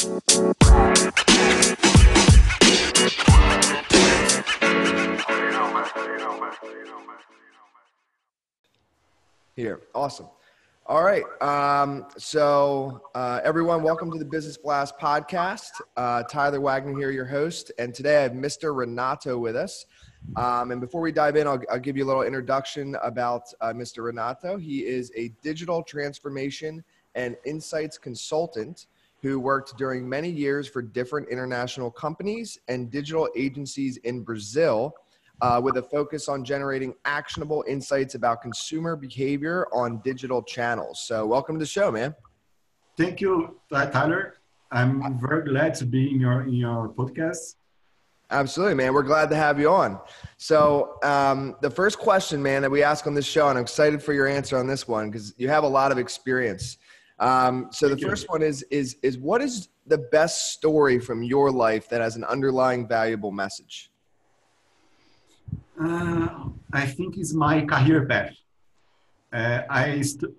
Here, awesome. All right. Um, so, uh, everyone, welcome to the Business Blast podcast. Uh, Tyler Wagner here, your host. And today I have Mr. Renato with us. Um, and before we dive in, I'll, I'll, give you a little introduction about uh, Mr. Renato. He is a digital transformation and insights consultant who worked during many years for different international companies and digital agencies in Brazil uh, with a focus on generating actionable insights about consumer behavior on digital channels. So, welcome to the show, man. Thank you, Tyler. I'm very glad to be in your in your podcast. Absolutely, man. We're glad to have you on. So, um, the first question, man, that we ask on this show, and I'm excited for your answer on this one because you have a lot of experience. Um, so Thank the first you. one is is is what is the best story from your life that has an underlying valuable message? Uh, I think it's my career path. Uh, I st-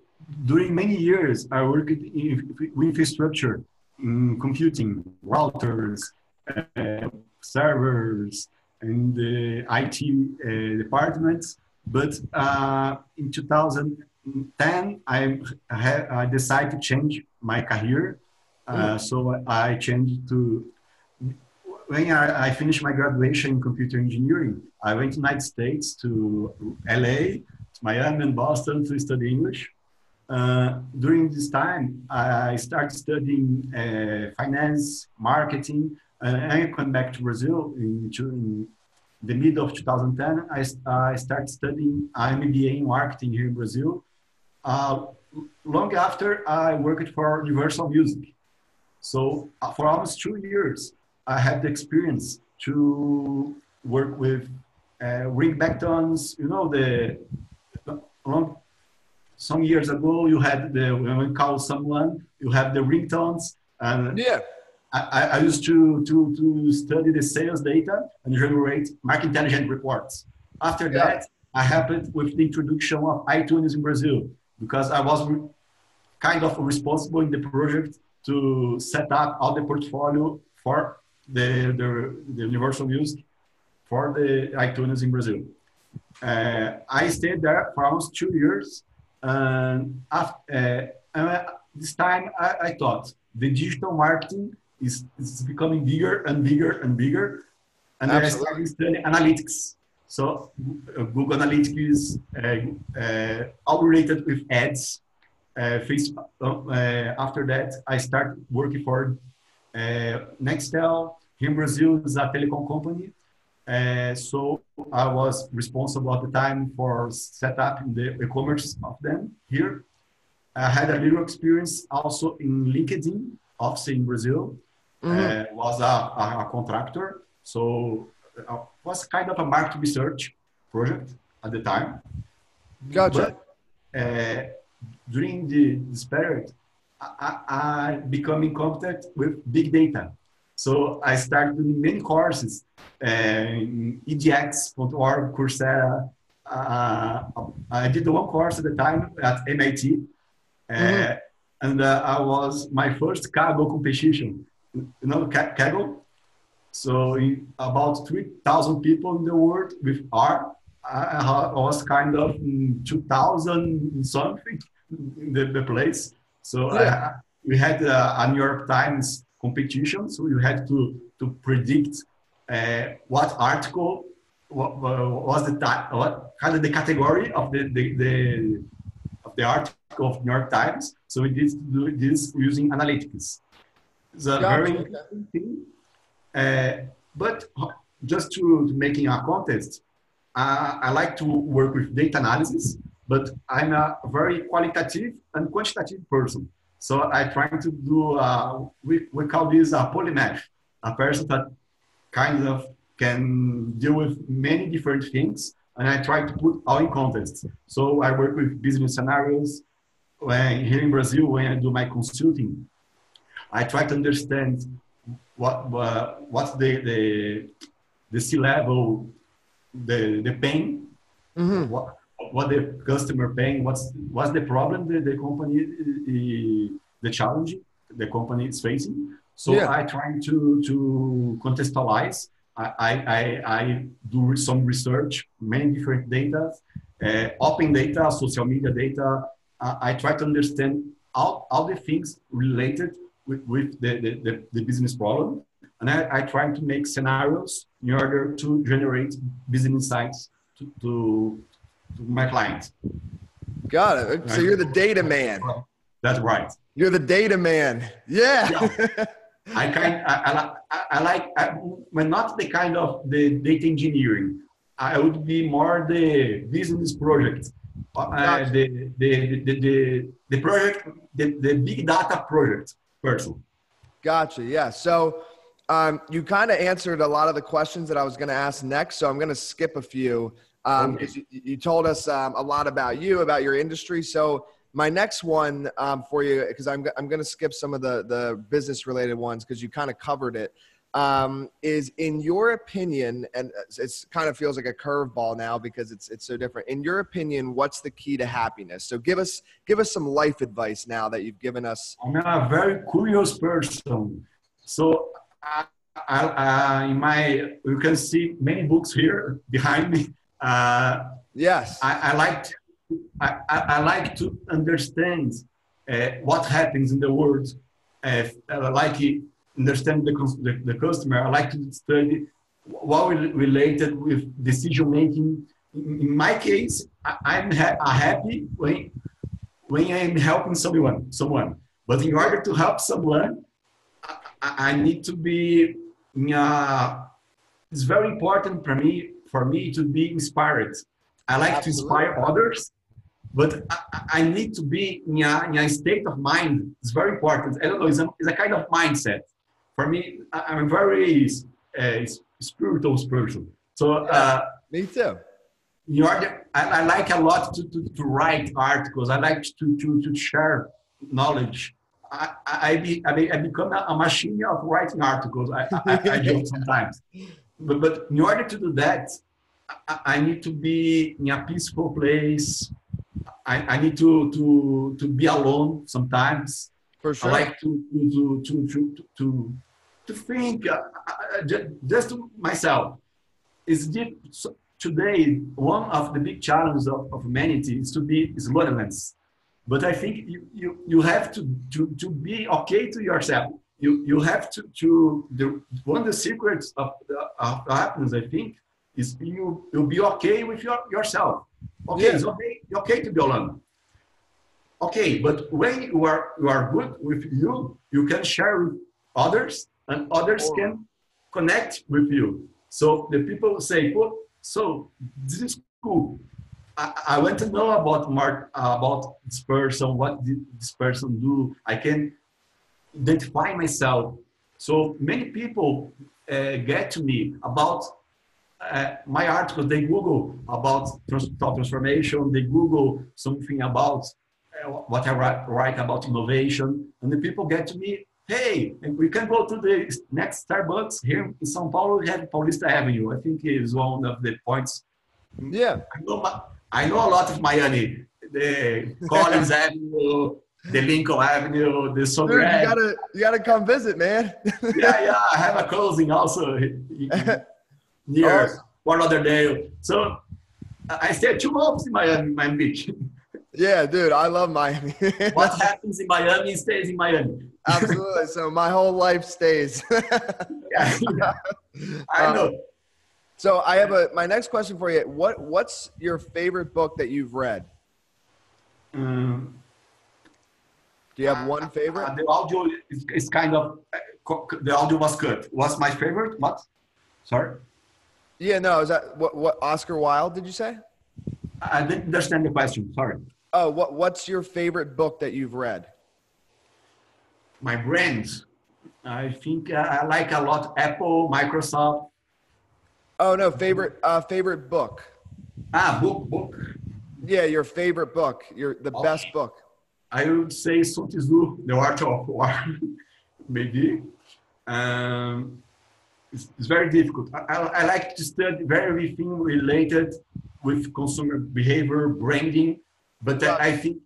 during many years I worked in infrastructure, in computing, routers, uh, servers, and uh, IT uh, departments. But uh, in 2000 10, I, have, I decided to change my career. Uh. Mm. So I changed to, when I, I, finished my graduation in computer engineering, I went to United States to LA, to Miami and Boston to study English. Uh, during this time, I started studying uh, finance, marketing, and I went back to Brazil in, in the middle of 2010. I, I started studying MBA in marketing here in Brazil uh, long after, I worked for Universal Music. So uh, for almost two years, I had the experience to work with uh, ringtones. You know, the long, some years ago, you had the when we call someone, you have the ringtones. And yeah. I, I used to, to, to study the sales data and generate market intelligence reports. After yeah. that, I happened with the introduction of iTunes in Brazil because I was kind of responsible in the project to set up all the portfolio for the, the, the universal use for the iTunes in Brazil. Uh, I stayed there for almost two years. And after, uh, this time I, I, thought the digital marketing is, is becoming bigger and bigger and bigger. And Absolutely. I started studying analytics. So uh, Google Analytics is uh, uh, all related with ads. Uh, Facebook, after that, I started working for uh, Nextel, here in Brazil, is a telecom company. Uh, so I was responsible at the time for set up the e-commerce of them here. I had a little experience also in LinkedIn, office in Brazil. Mm-hmm. Uh, was a, a, a, contractor, so was kind of a market research project at the time. Gotcha. But, uh, during the, this period, I, I become in contact with big data. So I started doing many courses, uh, edX.org, Coursera. Uh, I did one course at the time at MIT, uh, mm-hmm. and uh, I was my first Kaggle competition. You know Kaggle? So about 3,000 people in the world with R. I was kind of 2,000 something in the, the place. So yeah. I, we had uh, a New York Times competition, so you had to to predict uh, what article what, was the what kind of the category of the, the, the of the article of New York Times. So we did do this using analytics. It's a very interesting thing. Uh, but just to, to, making a contest, uh, I like to work with data analysis but I'm a very qualitative and quantitative person. So I try to do, uh, we, we call this a polymath, a person that kind of can deal with many different things. And I try to put all in context. So I work with business scenarios. When, here in Brazil, when I do my consulting, I try to understand what uh, what's the the, the C level, the the pain, mm-hmm. what, what the customer paying, what's what's the problem the, the company the, the challenge the company is facing. So yeah. I try to to contextualize. I, I, I do some research, many different data, uh, open data, social media data. Uh, I try to understand all, all the things related with, with the, the, the, the business problem. And I, I try to make scenarios in order to generate business insights to, to, to my clients. Got it. So you're the data man. That's right. You're the data man. Yeah. yeah. I kind I, I, I like I, not the kind of the data engineering. I would be more the business project, uh, the, the, the, the, the project, the, the big data project person. Gotcha. Yeah. So um, you kind of answered a lot of the questions that I was going to ask next. So I'm going to skip a few. Um, okay. you, you, told us um, a lot about you, about your industry. So my next one um, for you, because I'm, I'm going to skip some of the, the business related ones because you kind of covered it, um, is in your opinion, and it's kind of feels like a curveball now because it's, it's so different. In your opinion, what's the key to happiness? So give us, give us some life advice now that you've given us. I'm a very curious person. So I, I, uh, in my, you can see many books here behind me. Uh, yes. I, I like to I, I, like to understand uh, what happens in the world. Uh, like understand the, the, the, customer. I like to study what related with decision making. In my case, I, am ha happy when, when I'm helping someone, someone. But in order to help someone, I, I need to be. Uh, it's very important for me for me to be inspired. I like Absolutely. to inspire others but I, I need to be in a, in a, state of mind. It's very important. I don't know, it's a, it's a kind of mindset. For me, I, am a very uh, spiritual person. So, uh, me too. You the, I, I, like a lot to, to, to, write articles. I like to, to, to share knowledge. I, I, be, I, be, I become a, machine of writing articles. I, I, I joke sometimes. But, but in order to do that, I, I need to be in a peaceful place, I, I need to, to, to be alone sometimes. For sure. I like to, to, to, to, to, to think uh, uh just to myself. Is so today, one of the big challenges of, of humanity is to be slowness. But I think you, you, you have to, to, to be okay to yourself. You, you have to, to the, one of the secrets of, of happiness, I think, is you, you'll be okay with your, yourself Okay, yeah. it's okay, okay to be alone. Okay, but when you are you are good with you, you can share with others, and others oh. can connect with you. So the people say, "Oh, so this is cool. I, I want to know about Mark, uh, about this person. What did this person do? I can identify myself." So many people uh, get to me about uh, my articles, they Google about thought transformation, they Google something about what I write, write, about innovation, and the people get to me, hey, we can go to the next Starbucks here in São Paulo, we have Paulista Avenue. I think is one of the points. Yeah. I know, I know a lot of Miami, the Collins Avenue, the Lincoln Avenue, the Dude, you gotta, you gotta come visit, man. yeah, yeah. I have a closing also near oh. other day. So I stayed two months in Miami, Miami Beach. Yeah, dude, I love Miami. what happens in Miami stays in Miami. Absolutely. So my whole life stays. yeah, yeah, I know. Um, so I have a my next question for you. What what's your favorite book that you've read? Um, Do you have one favorite? Uh, the audio is, is kind of uh, the audio was good. What's my favorite? What? Sorry. Yeah, no, is that what, what Oscar Wilde did you say? I didn't understand the question. Sorry. Oh, what what's your favorite book that you've read? My brands. I think uh, I like a lot Apple, Microsoft. Oh no, favorite uh, favorite book. Ah, book, book. Yeah, your favorite book, your the okay. best book. I would say Sun Tzu, The Art of War, maybe. Um, it's, it's very difficult. I, I, like to study very everything related with consumer behavior, branding, but I think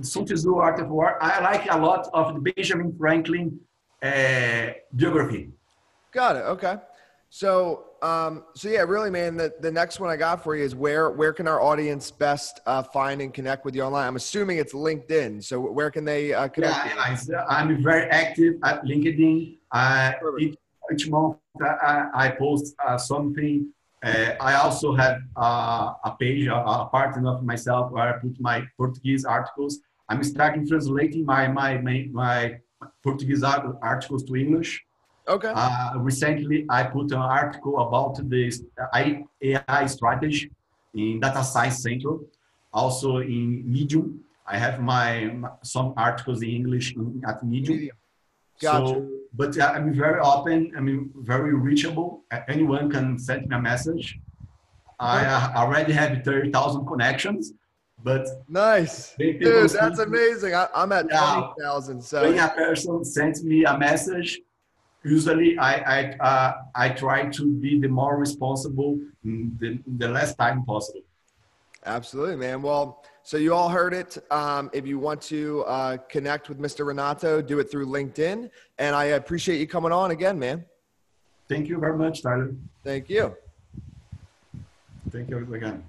Sun Tzu, Art of War, I like a lot of the Benjamin Franklin uh, geography. Got it. Okay. So, um, so yeah, really, man. The, the next one I got for you is where where can our audience best uh, find and connect with you online? I'm assuming it's LinkedIn. So where can they uh, connect? Yeah, yeah, I'm very active at LinkedIn. Uh, each, each month I, I post uh, something. Uh, I also have uh, a page, a, a part of myself where I put my Portuguese articles. I'm starting translating my my my, my Portuguese articles to English. Okay. Uh, recently, I put an article about this AI strategy in Data Science Central, also in Medium. I have my some articles in English in, at Medium. Medium. Gotcha. So, but uh, I'm very open. I mean, very reachable. Anyone can send me a message. I uh, already have thirty thousand connections. But nice, dude, that's amazing. I, am at twenty thousand. So when a person sends me a message, usually I I uh, I try to be the more responsible the, the less time possible. Absolutely, man. Well, so you all heard it. Um, if you want to uh, connect with Mr. Renato, do it through LinkedIn. And I appreciate you coming on again, man. Thank you very much, Tyler. Thank you. Thank you again.